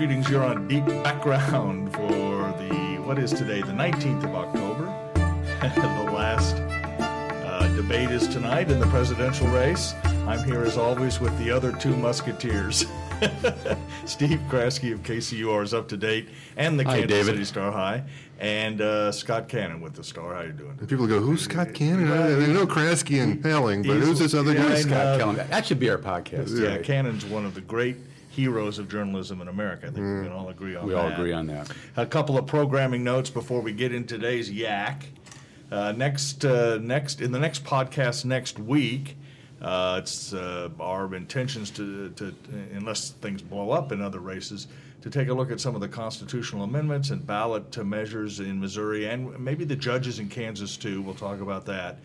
greetings. You're on deep background for the, what is today, the 19th of October. the last uh, debate is tonight in the presidential race. I'm here as always with the other two musketeers. Steve Kraske of KCUR is up to date, and the Hi, Kansas David. City Star High, and uh, Scott Cannon with the Star. How you doing? And people go, who's Scott Cannon? I they know Kraske and Helling, but who's this other yeah, guy? Scott know. Kellam. That should be our podcast. Yeah, right? Cannon's one of the great heroes of journalism in America. I think we can all agree on that. We that. all agree on that. A couple of programming notes before we get in today's yak. Uh, next, uh, next in the next podcast next week, uh, it's uh, our intentions to, to, unless things blow up in other races, to take a look at some of the constitutional amendments and ballot uh, measures in Missouri and maybe the judges in Kansas too. We'll talk about that.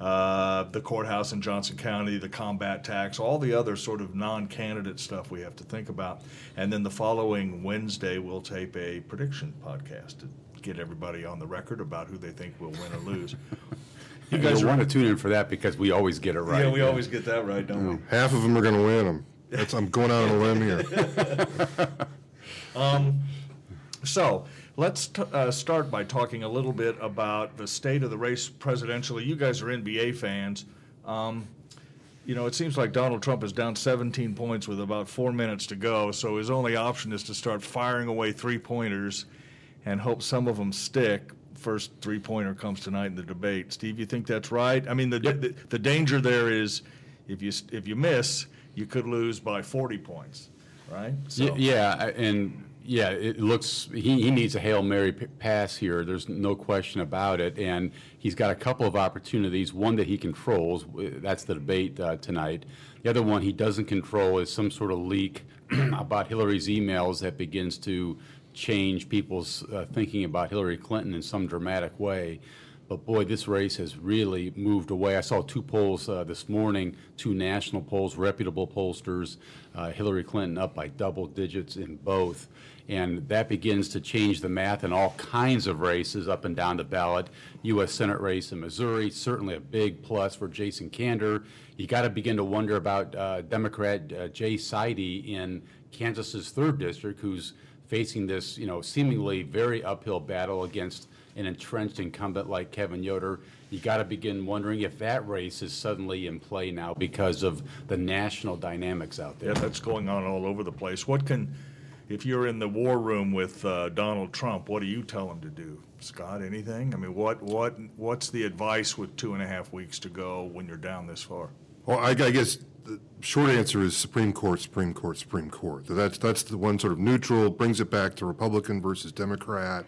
Uh, the courthouse in Johnson County, the combat tax, all the other sort of non-candidate stuff we have to think about. And then the following Wednesday, we'll tape a prediction podcast to get everybody on the record about who they think will win or lose. You guys guys want to tune in for that because we always get it right. Yeah, we always get that right, don't we? Half of them are going to win them. That's, I'm going out on a limb here. Um, so let's t- uh, start by talking a little bit about the state of the race presidentially. You guys are NBA fans. Um, you know, it seems like Donald Trump is down 17 points with about four minutes to go, so his only option is to start firing away three pointers and hope some of them stick. First three pointer comes tonight in the debate. Steve, you think that's right? I mean, the, the, the danger there is if you, if you miss, you could lose by 40 points, right? Y- Yeah, and yeah, it looks he, he needs a hail mary p- pass here. There's no question about it, and he's got a couple of opportunities. One that he controls, that's the debate uh, tonight. The other one he doesn't control is some sort of leak about Hillary's emails that begins to change people's uh, thinking about Hillary Clinton in some dramatic way. But boy, this race has really moved away. I saw two polls uh, this morning, two national polls, reputable pollsters. Uh, Hillary Clinton up by double digits in both. And that begins to change the math in all kinds of races up and down the ballot. U.S. Senate race in Missouri, certainly a big plus for Jason Kander. You got to begin to wonder about uh, Democrat uh, Jay Sidie in Kansas's third district, who's facing this, you know, seemingly very uphill battle against an entrenched incumbent like Kevin Yoder, you got to begin wondering if that race is suddenly in play now because of the national dynamics out there. Yeah, that's going on all over the place. What can, if you're in the war room with uh, Donald Trump, what do you tell him to do, Scott? Anything? I mean, what what what's the advice with two and a half weeks to go when you're down this far? Well, I, I guess the short answer is Supreme Court, Supreme Court, Supreme Court. That's, that's the one sort of neutral, brings it back to Republican versus Democrat,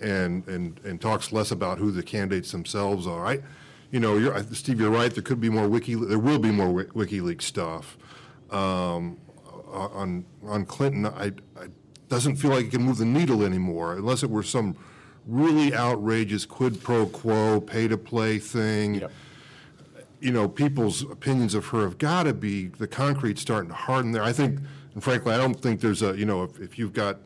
and, and, and talks less about who the candidates themselves are. I, you know, you're, Steve, you're right, there could be more Wiki, there will be more WikiLeaks stuff. Um, on, on Clinton, I, I, doesn't feel like it can move the needle anymore, unless it were some really outrageous quid pro quo, pay-to-play thing Yep. you know, people's opinions of her have got to be, the concrete's starting to harden there. I think, and frankly, I don't think there's a, you know, if, if you've got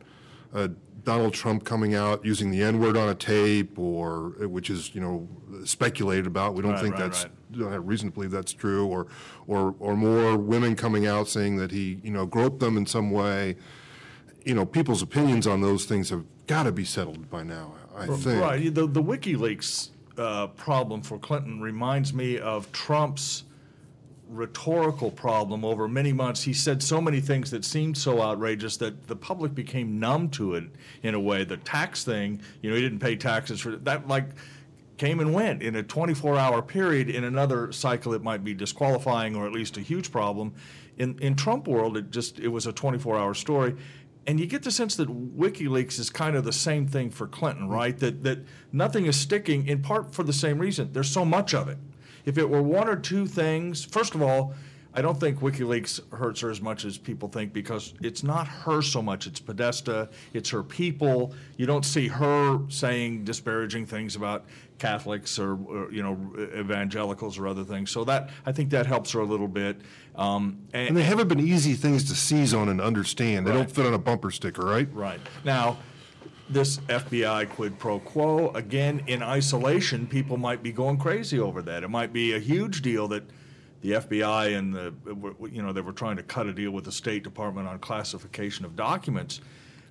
uh, Donald Trump coming out using the N-word on a tape or, which is, you know, speculated about, we don't Right, think right, that's, right. Don't have reason to believe that's true, or, or, or more women coming out saying that he, you know, groped them in some way. You know, people's opinions on those things have got to be settled by now, I think. Right. The the WikiLeaks uh, problem for Clinton reminds me of Trump's rhetorical problem over many months. He said so many things that seemed so outrageous that the public became numb to it in a way. The tax thing, you know, he didn't pay taxes for that, like came and went in a 24 hour period. In another cycle, it might be disqualifying or at least a huge problem. In, in Trump world, it just it was a 24 hour story. And you get the sense that WikiLeaks is kind of the same thing for Clinton, right? That that nothing is sticking in part for the same reason. There's so much of it. If it were one or two things, first of all, I don't think WikiLeaks hurts her as much as people think because it's not her so much. It's Podesta, it's her people. You don't see her saying disparaging things about Catholics or, or you know evangelicals or other things. So that I think that helps her a little bit. Um, And they haven't been easy things to seize on and understand. They Right. don't fit on a bumper sticker, right? Right. Now, this FBI quid pro quo, again, in isolation, people might be going crazy over that. It might be a huge deal that the FBI and the, you know, they were trying to cut a deal with the State Department on classification of documents.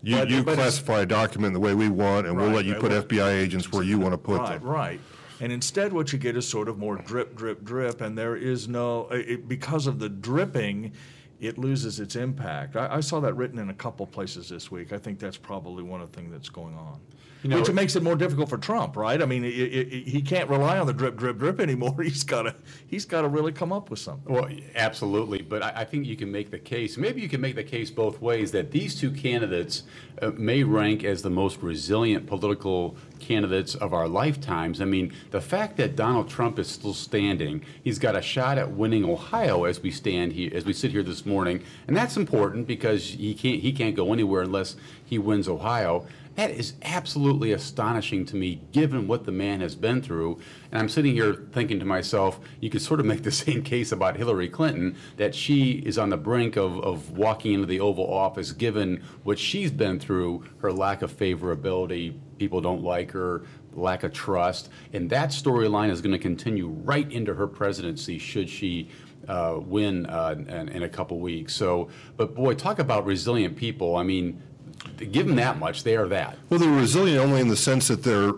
You, But- you but it's- classify a document the way we want, and we'll Right, let you right, put well- FBI agents where you want to put Right, them. right. And instead, what you get is sort of more drip, drip, drip, and there is no, it, because of the dripping, it loses its impact. I, I saw that written in a couple places this week. I think that's probably one of the things that's going on. You know- Which makes it more difficult for Trump, right? I mean, it, it, it- he can't rely on the drip, drip, drip anymore. He's got to, he's got to really come up with something. Well, absolutely, but I, I think you can make the case, maybe you can make the case both ways, that these two candidates uh, may rank as the most resilient political candidates of our lifetimes. I mean, the fact that Donald Trump is still standing, he's got a shot at winning Ohio as we stand here, as we sit here this morning, and that's important because he can't, he can't go anywhere unless he wins Ohio. That is absolutely astonishing to me, given what the man has been through. And I'm sitting here thinking to myself, you could sort of make the same case about Hillary Clinton, that she is on the brink of, of walking into the Oval Office, given what she's been through, her lack of favorability, people don't like her, lack of trust. And that storyline is going to continue right into her presidency, should she uh, win uh, in, in a couple weeks. So, but boy, talk about resilient people. I mean, give them that much, they are that. Well, they're resilient only in the sense that they're,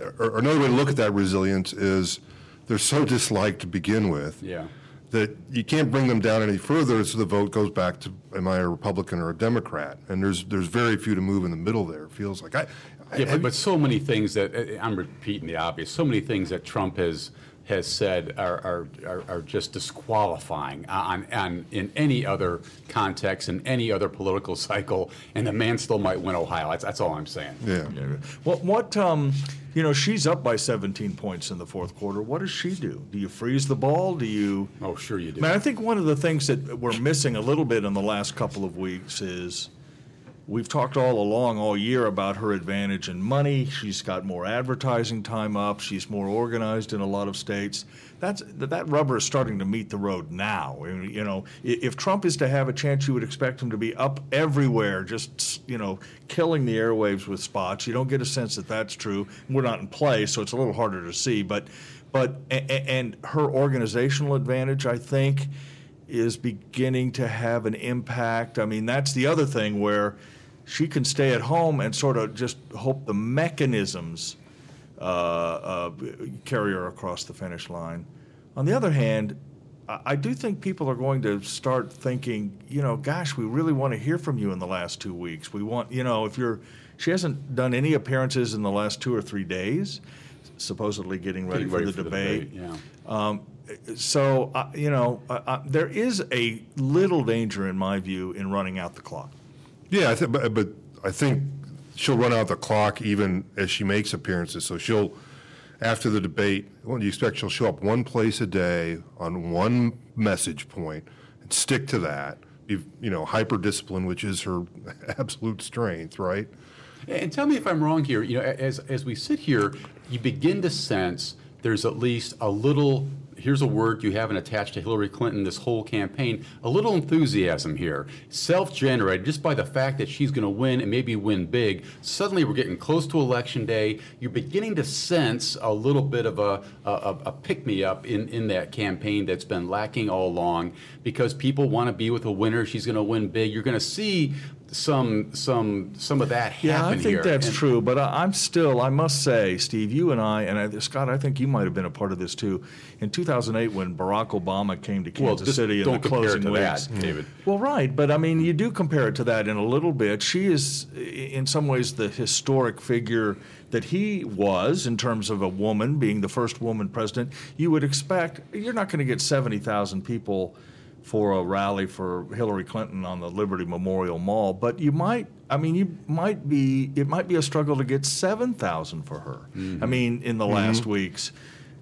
or or another way to look at that resilience is they're so disliked to begin with. Yeah. That you can't bring them down any further, so the vote goes back to, am I a Republican or a Democrat? And there's, there's very few to move in the middle there, it feels like. I, Yeah, but, but so many things that I'm repeating the obvious. So many things that Trump has has said are are, are, are just disqualifying on, on in any other context in any other political cycle, and the man still might win Ohio. That's, that's all I'm saying. yeah. What, what, um, you know, she's up by 17 points in the fourth quarter. What does she do? Do you freeze the ball? Do you? Oh, sure you do. I mean, I think one of the things that we're missing a little bit in the last couple of weeks is we've talked all along, all year, about her advantage in money. She's got more advertising time up. She's more organized in a lot of states. That's that rubber is starting to meet the road now. You know, if Trump is to have a chance, you would expect him to be up everywhere, just you know, killing the airwaves with spots. You don't get a sense that that's true. We're not in play, so it's a little harder to see. But, but, and her organizational advantage, I think is beginning to have an impact. I mean, that's the other thing where she can stay at home and sort of just hope the mechanisms uh, uh, carry her across the finish line. On the other hand, I I do think people are going to start thinking, you know, gosh, we really want to hear from you in the last two weeks. We want, you know, if you're, she hasn't done any appearances in the last two or three days, supposedly getting ready, Getting for, the, debate. Yeah. Um, so, uh, you know, uh, uh, there is a little danger, in my view, in running out the clock. Yeah, I think, but, but I think she'll run out the clock even as she makes appearances. So she'll, after the debate, well, you expect she'll show up one place a day on one message point and stick to that. Be, you know, hyper discipline, which is her absolute strength, right? And tell me if I'm wrong here. You know, as as we sit here, you begin to sense there's at least a little. Here's a word you haven't attached to Hillary Clinton this whole campaign. A little enthusiasm here, self-generated just by the fact that she's going to win and maybe win big. Suddenly, we're getting close to election day. You're beginning to sense a little bit of a a, a pick-me-up in in that campaign that's been lacking all along because people want to be with a winner. She's going to win big. You're going to see some some some of that happen Yeah, I think here. that's And- true, but I, I'm still, I must say, Steve, you and I, and I, Scott, I think you might have been a part of this too. In 2008, when Barack Obama came to Kansas just City in don't the compare it closing to weeks, that, David. Well, right, but I mean, you do compare it to that in a little bit. She is, in some ways, the historic figure that he was in terms of a woman being the first woman president. You would expect you're not going to get 70,000 people for a rally for Hillary Clinton on the Liberty Memorial Mall, but you might. I mean, you might be. It might be a struggle to get 7,000 for her. Mm-hmm. I mean, in the last mm-hmm. weeks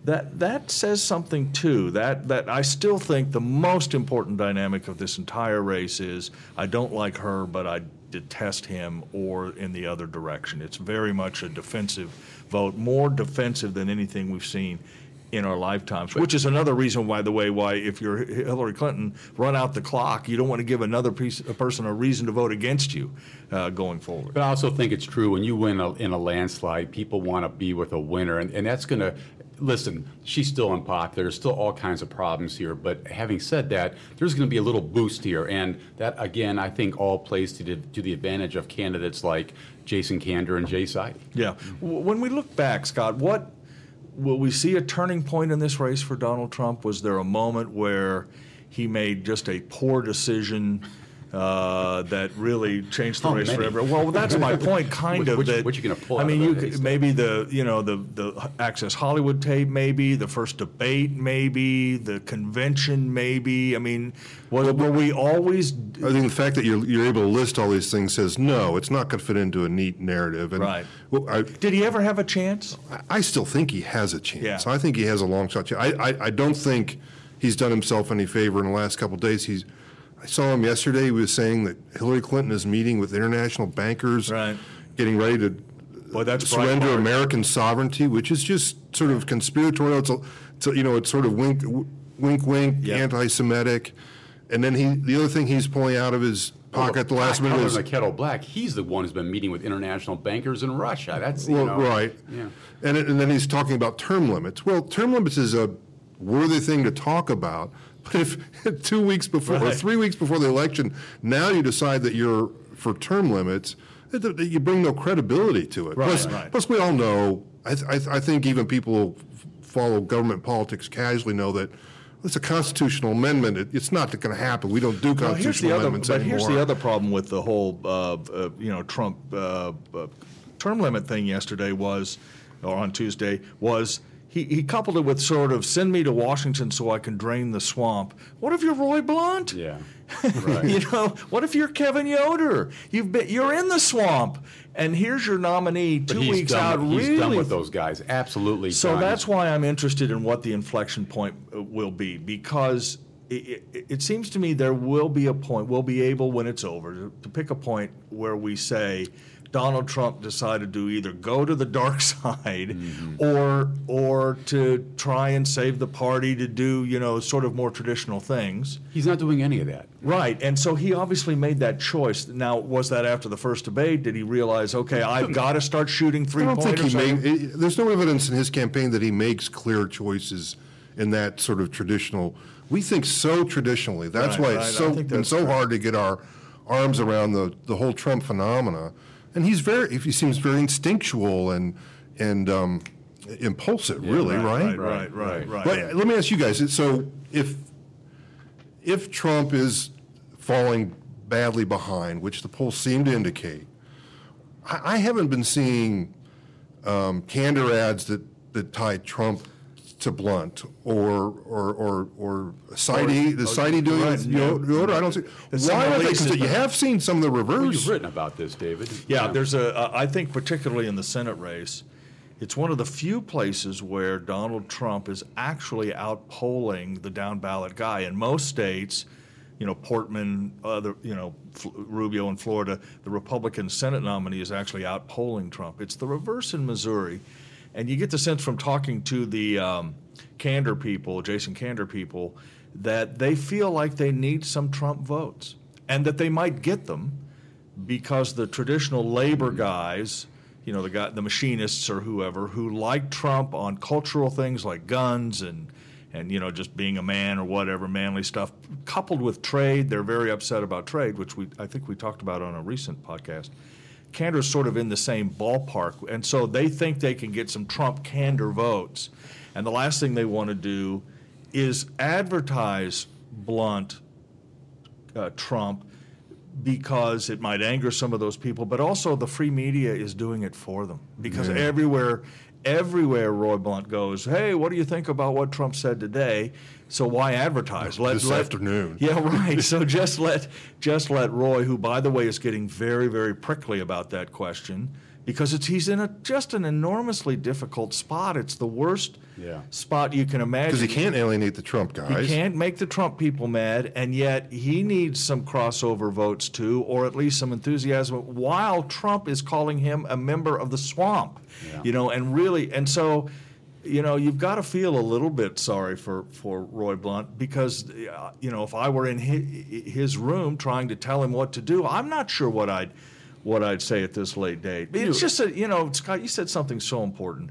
that that says something too. That that I still think the most important dynamic of this entire race is I don't like her, but I detest him, or in the other direction. It's very much a defensive vote, more defensive than anything we've seen in our lifetimes, which is another reason, by the way, why if you're Hillary Clinton, run out the clock. You don't want to give another piece, a person a reason to vote against you uh, going forward. But I also think it's true when you win a, in a landslide, people want to be with a winner, and, and that's going to. Listen, she's still unpopular. There's still all kinds of problems here. But having said that, there's going to be a little boost here, and that again, I think, all plays to the, to the advantage of candidates like Jason Kander and Jay Sidie. Yeah. When we look back, Scott, what will we see a turning point in this race for Donald Trump? Was there a moment where he made just a poor decision uh, that really changed the How race many? forever? Well, that's my point, kind Which- of. which- that, which you gonna pull I out mean, of you that could, haystack? maybe the you know the the Access Hollywood tape, maybe the first debate, maybe the convention, maybe. I mean, were, were we always I think the fact that you're, you're able to list all these things says, no, it's not going to fit into a neat narrative. And, Right. Well, I, Did he ever have a chance? I still think he has a chance. Yeah. I think he has a long shot. I, I, I don't think he's done himself any favor in the last couple of days. He's, I saw him yesterday. He was saying that Hillary Clinton is meeting with international bankers, Right. getting ready to Boy, that's surrender Breitbart. American sovereignty, which is just sort of conspiratorial. It's, a, it's a, you know, it's sort of wink, wink, wink, Yeah. anti-Semitic. And then he, the other thing he's pulling out of his pocket at the last minute is than the kettle black, he's the one who's been meeting with international bankers in Russia. That's you Well, know, right. Yeah. And, it- and then he's talking about term limits. Well, term limits is a worthy thing to talk about. But if two weeks before or three weeks before the election, now you decide that you're for term limits, you bring no credibility to it. Right, plus, right. plus, we all know. I, th- I, th- I think even people who follow government politics casually know that it's a constitutional amendment. It, it's not going to happen. We don't do Well, constitutional the other, but anymore. here's the other problem with the whole, uh, uh, you know, Trump uh, uh, term limit thing yesterday was, or on Tuesday, was he, he coupled it with sort of send me to Washington so I can drain the swamp. What if you're Roy Blunt? Yeah. you know, what if you're Kevin Yoder? You've been, you're in the swamp, and here's your nominee two weeks done, out. he's really done with those guys. Absolutely. so done. that's why I'm interested in what the inflection point uh, will be because it, it, it seems to me there will be a point, we'll be able when it's over to, to pick a point where we say Donald Trump decided to either go to the dark side mm-hmm. or or to try and save the party to do, you know, sort of more traditional things. he's not doing any of that. Right, and so he obviously made that choice. Now, was that after the first debate? Did he realize, okay, I've got to start shooting three I don't think pointers? he made. it- There's no evidence in his campaign that he makes clear choices in that sort of traditional. We think so traditionally. That's Right, why right. it's so been so hard to get our arms around the the whole Trump phenomena. And he's very. He seems very instinctual and and um, impulsive. really, right, right? right, right, right. But let me ask you guys. So if if Trump is falling badly behind, which the polls seem to indicate, I, I haven't been seeing um, Kander ads that, that tie Trump to Blunt or or or or Sidie, the or- Sidie doing right, it, you yeah. Yoder, I don't see. There's Why are they? Because you have seen some of the Well, you've written about this, David. Yeah, there's a. uh, I think particularly in the Senate race, it's one of the few places where Donald Trump is actually outpolling the down ballot guy. In most states, you know, Portman, other, you know, F- Rubio in Florida, the Republican Senate nominee is actually outpolling Trump. It's the reverse in Missouri, and you get the sense from talking to the um, Kander people, Jason Kander people, that they feel like they need some Trump votes, and that they might get them because the traditional labor guys, you know, the guy, the machinists or whoever, who like Trump on cultural things like guns and and you know just being a man or whatever manly stuff, coupled with trade, they're very upset about trade, which we I think we talked about on a recent podcast. Kander's sort of in the same ballpark, and so they think they can get some Trump Kander votes. And the last thing they want to do is advertise Blunt uh, Trump because it might anger some of those people, but also the free media is doing it for them because everywhere, everywhere Roy Blunt goes, hey, what do you think about what Trump said today? So why advertise? Let, This afternoon. Yeah, right. so just let just let Roy, who by the way is getting very very prickly about that question, because it's he's in a just an enormously difficult spot. It's the worst Yeah. spot you can imagine. Because he can't alienate the Trump guys. He can't make the Trump people mad, and yet he needs some crossover votes too, or at least some enthusiasm. While Trump is calling him a member of the swamp, Yeah. you know, and really, and so you know, you've got to feel a little bit sorry for, for Roy Blunt because, uh, you know, if I were in his, his room trying to tell him what to do, I'm not sure what I'd what I'd say at this late date. It's just a, you know, Scott, you said something so important.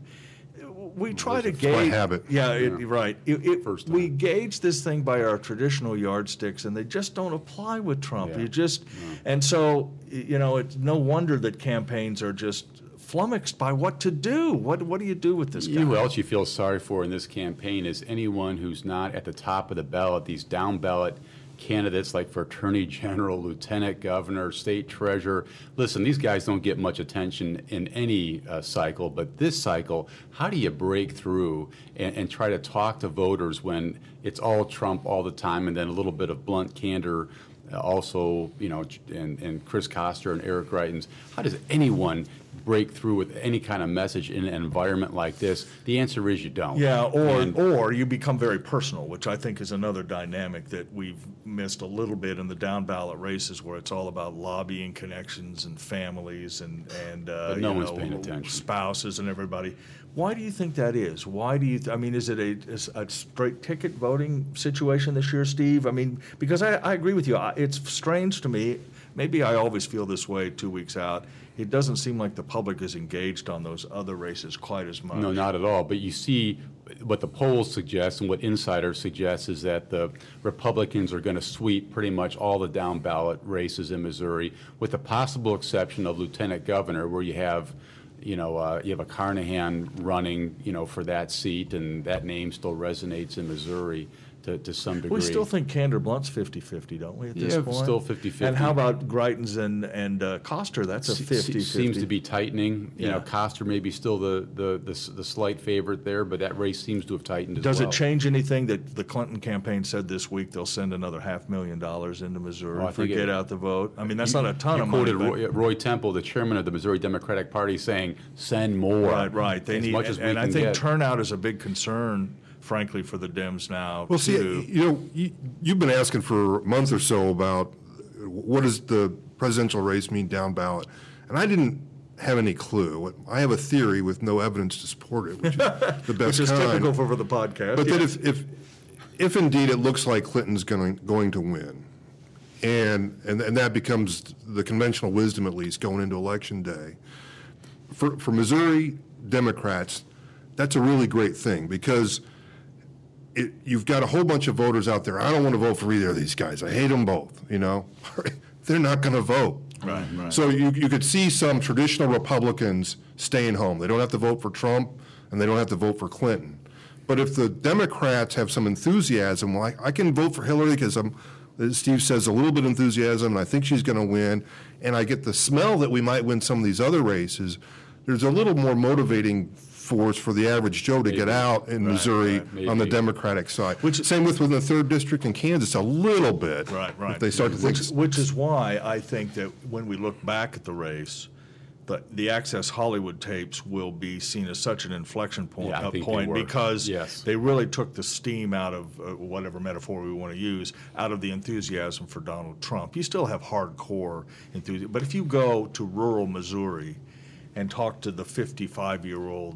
We try to It's gauge. habit. Yeah, it, right. It, it, First we gauge this thing by our traditional yardsticks, and they just don't apply with Trump. Yeah. You just, and so you know, it's no wonder that campaigns are just flummoxed by what to do. What what do you do with this guy? Who else you feel sorry for in this campaign is anyone who's not at the top of the ballot, these down ballot candidates like for attorney general, lieutenant governor, state treasurer. Listen, these guys don't get much attention in any uh, cycle, but this cycle, how do you break through and, and try to talk to voters when it's all Trump all the time and then a little bit of Blunt Kander? uh, Also, you know, and, and Chris Koster and Eric Greitens. How does anyone break through with any kind of message in an environment like this? The answer is you don't. Yeah, or And- or you become very personal, which I think is another dynamic that we've missed a little bit in the down ballot races, where it's all about lobbying connections and families and and uh, no you one's know, paying attention. spouses and everybody. Why do you think that is? Why do you? Th- I mean, is it a, is a straight ticket voting situation this year, Steve? I mean, because I, I agree with you. I, it's strange to me. Maybe I always feel this way two weeks out. It doesn't seem like the public is engaged on those other races quite as much. No, not at all. But you see, what the polls suggest and what insiders suggest is that the Republicans are going to sweep pretty much all the down ballot races in Missouri, with the possible exception of lieutenant governor, where you have, you know, uh, you have a Carnahan running, you know, for that seat, and that name still resonates in Missouri to, to some degree. We still think Kander Blunt's 50-50, don't we, at this Yeah, point? still 50-50. And how about Greitens and, and uh, Koster? That's a 50-50. Seems to be tightening. You know, Koster may be still the, the, the the slight favorite there, but that race seems to have tightened as well. Does it change anything that the Clinton campaign said this week they'll send another half million dollars into Missouri Well, for get out the vote? I mean, that's not a ton you of money. quoted Roy, Roy Temple, the chairman of the Missouri Democratic Party, saying, "Send more." Right, right. They as need, much as and, we and I think get. turnout is a big concern, frankly, for the Dems now, Well, see, you know, you, you've been asking for a month or so about what does the presidential race mean down ballot, and I didn't have any clue. I have a theory with no evidence to support it, which is the best Which is kind. typical for, for the podcast. But yeah. then if, if, if indeed it looks like Clinton's going, going to win, and, and, and that becomes the conventional wisdom at least going into election day, for, for Missouri Democrats, that's a really great thing because it, you've got a whole bunch of voters out there. I don't want to vote for either of these guys. I hate them both, you know? They're not going to vote. Right, right. So you, you could see some traditional Republicans staying home. They don't have to vote for Trump and they don't have to vote for Clinton. But if the Democrats have some enthusiasm, well, I, I can vote for Hillary because I'm, as Steve says, a little bit of enthusiasm, and I think she's going to win. And I get the smell that we might win some of these other races. There's a little more motivating force for the average Joe to get out in Missouri right, on the maybe. Democratic side. Which- Same with within the third district in Kansas, a little bit. Right, right. If they start to think. Which, which is why I think that when we look back at the race, the, the Access Hollywood tapes will be seen as such an inflection point, Yeah, I think they point were. because Yes. they really took the steam out of uh, whatever metaphor we want to use, out of the enthusiasm for Donald Trump. You still have hardcore enthusiasm, but if you go to rural Missouri and talk to the 55 year old,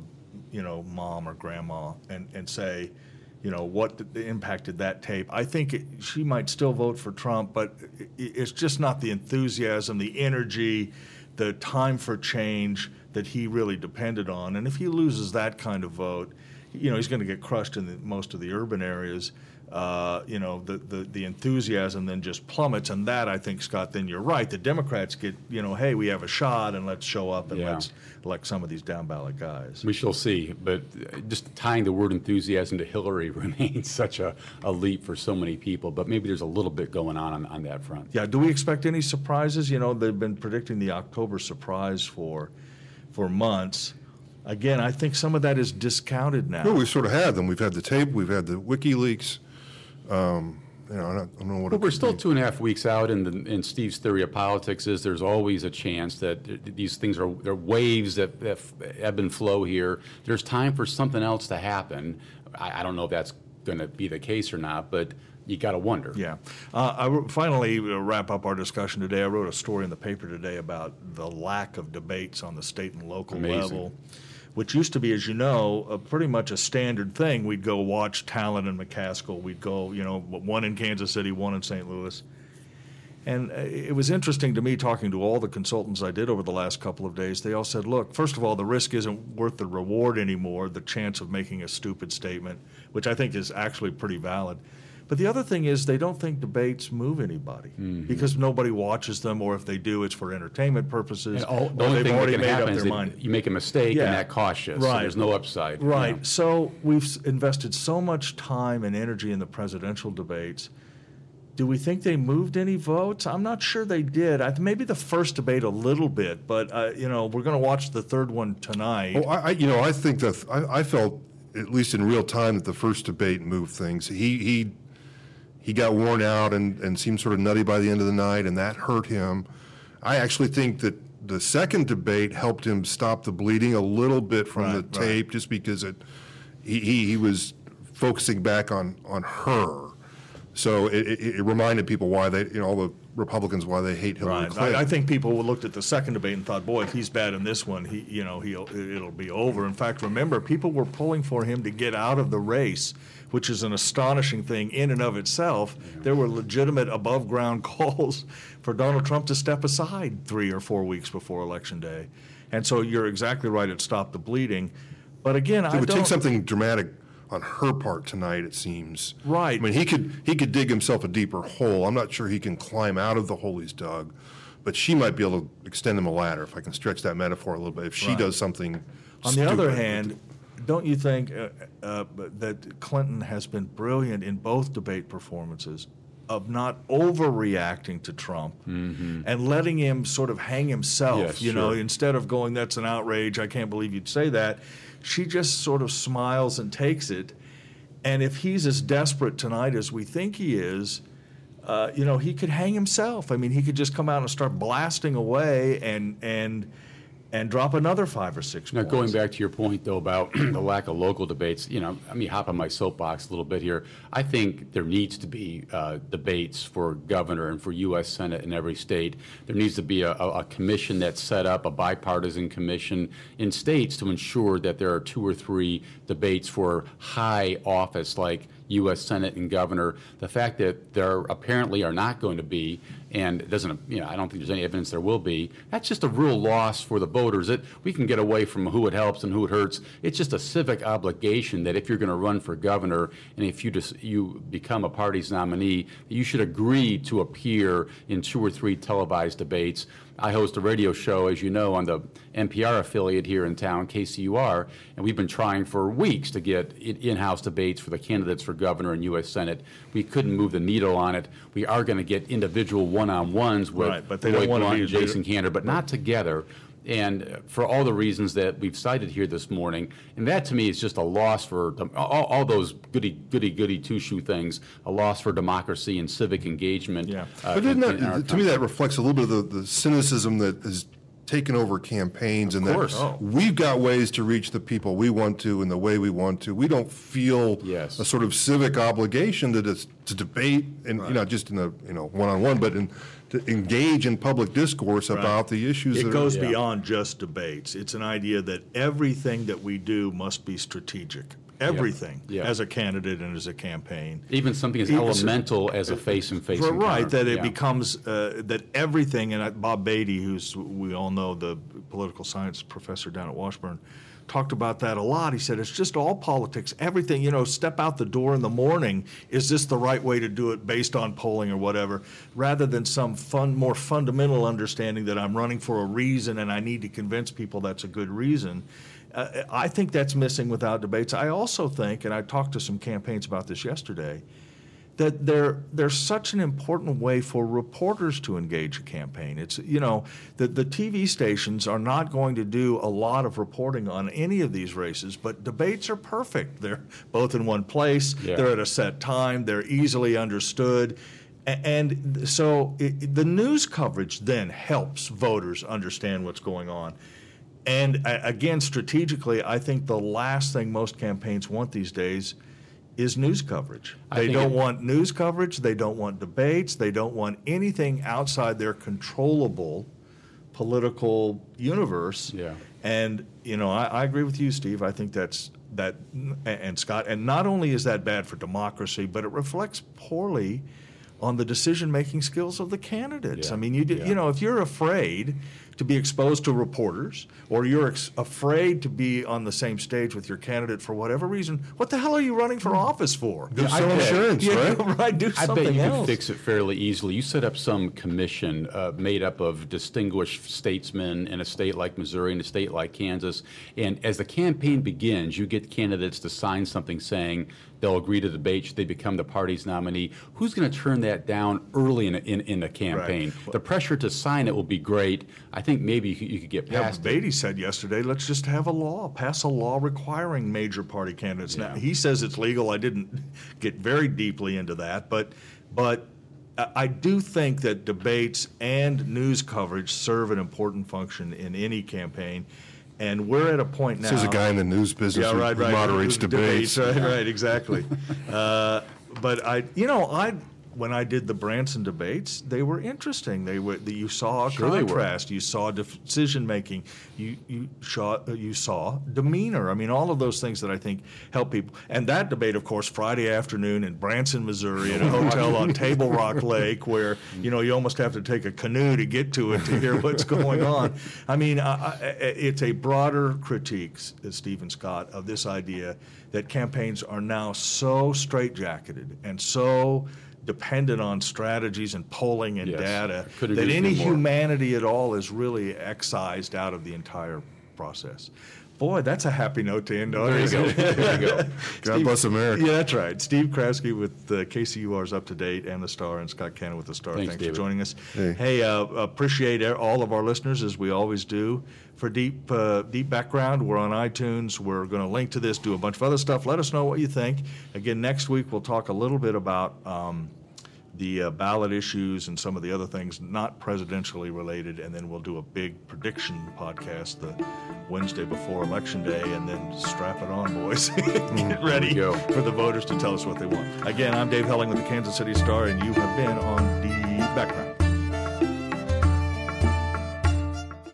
you know, mom or grandma and, and say, you know, what the impacted that tape. I think it, she might still vote for Trump, but i- i- it's just not the enthusiasm, the energy, the time for change that he really depended on. And if he loses that kind of vote, you know, he's going to get crushed in the, most of the urban areas. Uh, you know, the, the, the enthusiasm then just plummets. And that, I think, Scott, then you're right. The Democrats get, you know, hey, we have a shot and let's show up and Yeah. let's elect some of these down ballot guys. We shall see, but uh, just tying the word enthusiasm to Hillary remains such a, a leap for so many people. But maybe there's a little bit going on on, on that front. Yeah, do we expect any surprises? You know, they've been predicting the October surprise for for months. Again, I think some of that is discounted now. No, we sort of had them. We've had the tape, we've had the WikiLeaks. Um, you know, I don't, I don't know what. But it we're still be. two and a half weeks out, and, the, and Steve's theory of politics is there's always a chance that these things are they're waves that, that ebb and flow here. There's time for something else to happen. I, I don't know if that's going to be the case or not, but you got to wonder. Yeah. Uh, I wr- finally uh, wrap up our discussion today. I wrote a story in the paper today about the lack of debates on the state and local Amazing. level, which used to be, as you know, a pretty much a standard thing. We'd go watch Talent and McCaskill. We'd go, you know, one in Kansas City, one in St. Louis. And uh, it was interesting to me talking to all the consultants I did over the last couple of days. They all said, look, first of all, the risk isn't worth the reward anymore, the chance of making a stupid statement, which I think is actually pretty valid. But the other thing is, they don't think debates move anybody Mm-hmm. because nobody watches them, or if they do, it's for entertainment purposes. All, the only they've thing that already can made up happen is their that mind. you make a mistake Yeah. and that costs you. So Right. there's no upside. you Right. know. So we've invested so much time and energy in the presidential debates. Do we think they moved any votes? I'm not sure they did. I, maybe the first debate a little bit, but uh, you know we're going to watch the third one tonight. Well, I, I, you know, I think that, I, I felt, at least in real time, that the first debate moved things. He, he, he got worn out and, and seemed sort of nutty by the end of the night, and that hurt him. I actually think that the second debate helped him stop the bleeding a little bit from Right, the right. tape, just because it, he, he, he was focusing back on, on her. So it, it, it reminded people why they, you know, all the Republicans, why they hate Hillary Right. Clinton. I, I think people looked at the second debate and thought, "Boy, if he's bad in this one, he, you know, he'll it'll be over." In fact, remember, people were pulling for him to get out of the race, which is an astonishing thing in and of itself. There were legitimate above ground calls for Donald Trump to step aside three or four weeks before election day, and so you're exactly right. It stopped the bleeding, but again, I It would don't. take something dramatic on her part tonight, it seems. Right. I mean, he could, he could dig himself a deeper hole. I'm not sure he can climb out of the hole he's dug, but she might be able to extend him a ladder, if I can stretch that metaphor a little bit, if she Right. does something On the other hand, don't you think uh, uh, that Clinton has been brilliant in both debate performances of not overreacting to Trump and letting him sort of hang himself? Yes, you know, sure. instead of going, "That's an outrage! I can't believe you'd say that," she just sort of smiles and takes it. And if he's as desperate tonight as we think he is, uh, you know, he could hang himself. I mean, he could just come out and start blasting away and and and drop another five or six. Now, points. going back to your point, though, about the lack of local debates, you know, let me hop on my soapbox a little bit here. I think there needs to be uh, debates for governor and for U.S. Senate in every state. There needs to be a, a a commission that's set up, a bipartisan commission in states to ensure that there are two or three debates for high office like U.S. Senate and governor. The fact that there apparently are not going to be, and it doesn't, you know, I don't think there's any evidence there will be, that's just a real loss for the voters. It, we can get away from who it helps and who it hurts. It's just a civic obligation that if you're going to run for governor and if you just, you become a party's nominee, you should agree to appear in two or three televised debates. I host a radio show, as you know, on the NPR affiliate here in town, KCUR, and we've been trying for weeks to get in- in-house debates for the candidates for governor and U.S. Senate. We couldn't move the needle on it. We are going to get individual one-on-ones with Right, but they don't Blunt and Jason Kander, but not together. And for all the reasons that we've cited here this morning, and that to me is just a loss for dem- all, all those goody, goody, goody two-shoe things, a loss for democracy and civic engagement. Yeah. uh, But isn't in- in our that, to me, that reflects a little bit of the, the cynicism that has taken over campaigns and that course. Oh. we've got ways to reach the people we want to in the way we want to. We don't feel Yes. a sort of civic obligation to dis, to debate and, you know, just in a, you know, one-on-one, but in, to engage in public discourse about the issues that It are. goes Yeah. beyond just debates. It's an idea that everything that we do must be strategic. Everything, as a candidate and as a campaign. Even something as Even- elemental as a face-and-face Right, that it Yeah. becomes, uh, that everything, and I- Bob Beatty, who's, we all know, the political science professor down at Washburn, talked about that a lot. He said, it's just all politics, everything, you know, step out the door in the morning, is this the right way to do it based on polling or whatever, rather than some fun, more fundamental understanding that I'm running for a reason and I need to convince people that's a good reason. Uh, I think that's missing without debates. I also think, and I talked to some campaigns about this yesterday, that they're, they're such an important way for reporters to engage a campaign. It's, you know, the, the TV stations are not going to do a lot of reporting on any of these races, but debates are perfect. They're both in one place, Yeah. they're at a set time, they're easily understood. And so it, the news coverage then helps voters understand what's going on. And uh, again, strategically, I think the last thing most campaigns want these days is news coverage. They don't it- want news coverage, they don't want debates, they don't want anything outside their controllable political universe. Yeah. And you know, I, I agree with you, Steve. I think that's that, and Scott. And not only is that bad for democracy, but it reflects poorly on the decision-making skills of the candidates. Yeah. I mean, you do, Yeah. you know, if you're afraid to be exposed to reporters, or you're ex- afraid to be on the same stage with your candidate for whatever reason, what the hell are you running for office for? Go I sell bet- insurance, Yeah, right? right. Do I something bet you else. could fix it fairly easily. You set up some commission uh, made up of distinguished statesmen in a state like Missouri and a state like Kansas, and as the campaign begins, you get candidates to sign something saying they'll agree to debate should they become the party's nominee. Who's going to turn that down early in, in, in the campaign? The pressure to sign it will be great. I think maybe you could, you could get Yeah, past but it. Beatty said yesterday, let's just have a law, pass a law requiring major party candidates. Now, he says it's legal. I didn't get very deeply into that, but but I I do think that debates and news coverage serve an important function in any campaign, and we're at a point now. This is a guy in the news business Yeah, who right, right. moderates debates. Right, right, exactly. uh, but I, you know, I when I did the Branson debates, they were interesting. They were you saw a Sure contrast, you saw decision making, you you saw you saw demeanor. I mean, all of those things that I think help people. And that debate, of course, Friday afternoon in Branson, Missouri, at a hotel on Table Rock Lake, where you know you almost have to take a canoe to get to it to hear what's going on. I mean, I, I, it's a broader critique, uh, Stephen Scott, of this idea that campaigns are now so straitjacketed and so dependent on strategies and polling and Yes. data that any humanity at all is really excised out of the entire process. Boy, that's a happy note to end on. There you go. There you go. God bless America. Yeah, that's right. Steve Kraske with uh, KCUR's Up to Date and the Star, and Scott Cannon with the Star. Thanks, for David. joining us. Hey. uh, appreciate all of our listeners as we always do. For deep uh, deep background, we're on iTunes. We're going to link to this, do a bunch of other stuff. Let us know what you think. Again, next week we'll talk a little bit about. Um, the uh, ballot issues and some of the other things not presidentially related, and then we'll do a big prediction podcast the Wednesday before Election Day, and then strap it on, boys. Get ready go. for the voters to tell us what they want. Again, I'm Dave Helling with the Kansas City Star, and you have been on